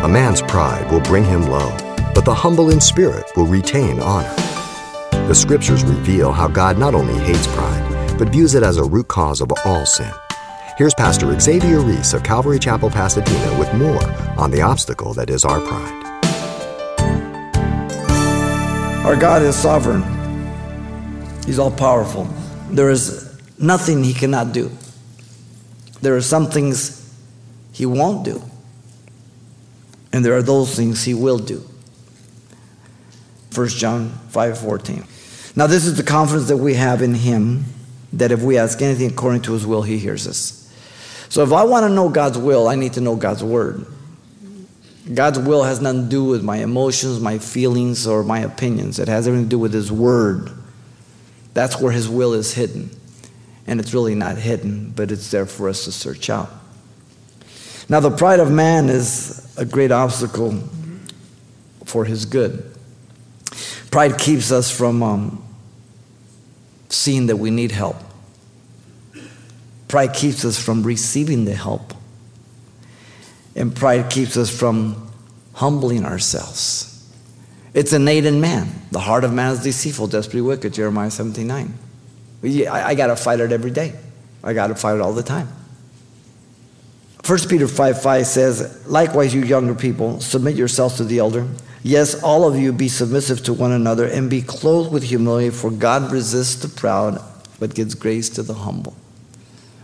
A man's pride will bring him low, but the humble in spirit will retain honor. The scriptures reveal how God not only hates pride, but views it as a root cause of all sin. Here's Pastor Xavier Reese of Calvary Chapel, Pasadena, with more on the obstacle that is our pride. Our God is sovereign, He's all powerful. There is nothing He cannot do. There are some things He won't do, and there are those things He will do. 1 John 5 14. Now, this is the confidence that we have in Him that if we ask anything according to His will, He hears us. So, if I want to know God's will, I need to know God's Word. God's will has nothing to do with my emotions, my feelings, or my opinions. It has everything to do with His Word. That's where His will is hidden. And it's really not hidden, but it's there for us to search out. Now, the pride of man is a great obstacle for His good. Pride keeps us from um, seeing that we need help. Pride keeps us from receiving the help. And pride keeps us from humbling ourselves. It's innate in man. The heart of man is deceitful, desperately wicked, Jeremiah 17 9. I, I got to fight it every day. I got to fight it all the time. 1 Peter 5 5 says, Likewise, you younger people, submit yourselves to the elder. Yes, all of you be submissive to one another and be clothed with humility, for God resists the proud, but gives grace to the humble.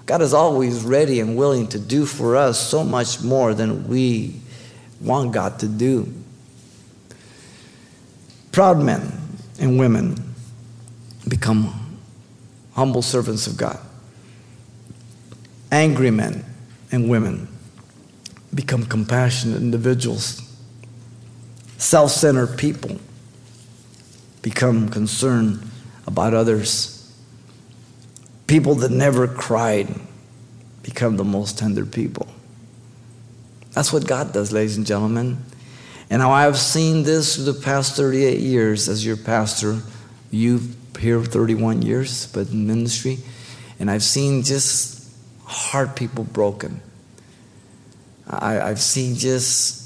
God is always ready and willing to do for us so much more than we want God to do. Proud men and women become humble servants of God. Angry men and women become compassionate individuals. Self centered people become concerned about others. People that never cried become the most tender people. That's what God does, ladies and gentlemen. And how I've seen this through the past 38 years as your pastor. You've here 31 years, but in ministry. And I've seen just heart people broken. I, I've seen just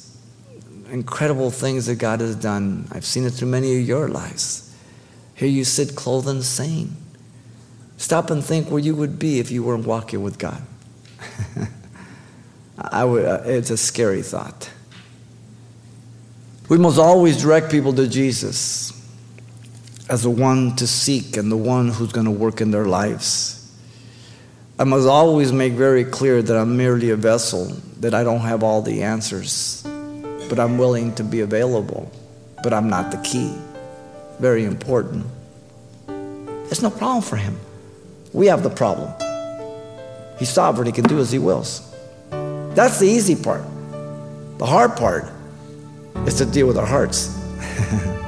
incredible things that God has done. I've seen it through many of your lives. Here you sit clothed and sane. Stop and think where you would be if you weren't walking with God. I would, uh, it's a scary thought. We must always direct people to Jesus as the one to seek and the one who's going to work in their lives. I must always make very clear that I'm merely a vessel, that I don't have all the answers, but I'm willing to be available, but I'm not the key. Very important. It's no problem for him. We have the problem. He's sovereign, he can do as he wills. That's the easy part. The hard part is to deal with our hearts.